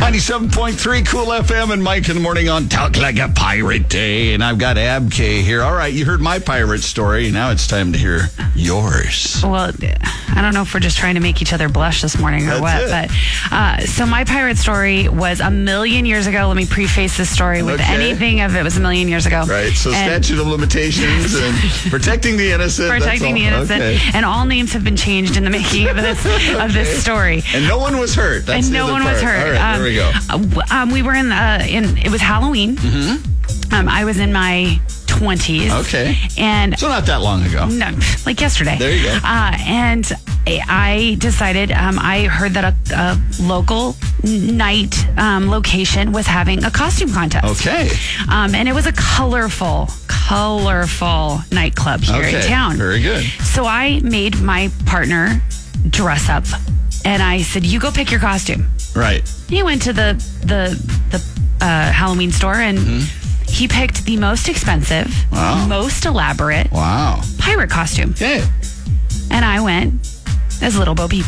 97.3 Cool FM and Mike in the morning on Talk Like a Pirate Day. And I've got Ab K here. All right, you heard my pirate story. Now it's time to hear yours. Well, I don't know if we're just trying to make each other blush this morning or That's what, it. but uh, so my pirate story was a million years ago. Let me preface this story with Okay. anything of it was a million years ago. Right, so And- statute of limitations and protecting the innocent. Protecting the innocent, Okay. and all names have been changed in the making of this of this story. And no one was hurt. That's and no one was hurt. All right, um, there we go. uh, um, we were in uh, in it was Halloween. Mm-hmm. Um, I was in my twenties. Okay. and So not that long ago. no, like yesterday. There you go. Uh, and I decided, um, I heard that a, a local night um, location was having a costume contest. Okay. Um, and it was a colorful, colorful nightclub here Okay. in town. Very good. So I made my partner dress up. And I said, "You go pick your costume." Right. He went to the the the uh, Halloween store and he picked the most expensive, Mm-hmm. Wow. most elaborate Wow. pirate costume. Okay. And I went as Little Bo Peep.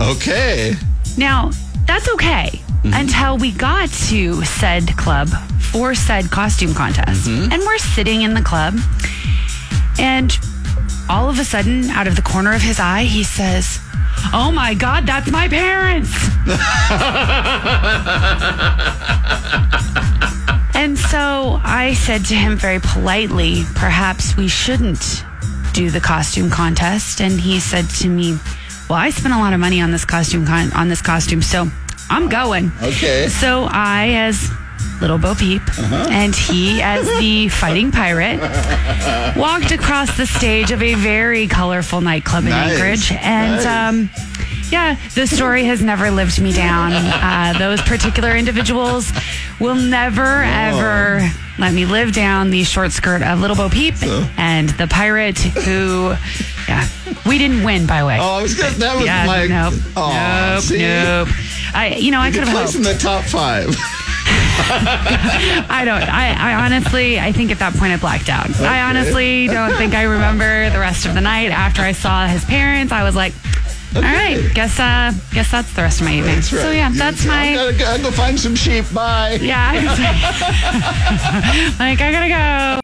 Okay. Now, that's okay mm-hmm. until we got to said club for said costume contest. Mm-hmm. And we're sitting in the club, and all of a sudden, out of the corner of his eye, he says, Oh my God, that's my parents. and so I said to him very politely, Perhaps we shouldn't do the costume contest. And he said to me, Well, I spent a lot of money on this costume con- on this costume, so I'm going. Okay. So I, as Little Bo Peep, and he, as the fighting pirate, walked across the stage of a very colorful nightclub in Nice. Anchorage. And, Nice. um, yeah, the story has never lived me down. Uh, those particular individuals will never, ever let me live down the short skirt of Little Bo Peep and the pirate who, yeah, we didn't win, by the way. Oh, I was good. That was yeah, my. nope, Aw, nope, see? nope. I, you know, I could have hoped. in the top five. I don't. I, I honestly, I think at that point I blacked out. I honestly don't think I remember the rest of the night. After I saw his parents, I was like, "All right, guess, uh, guess that's the rest of my evening." Right. So yeah, that's I my. gotta, go- I go find some sheep. Bye. Yeah. like I gotta go.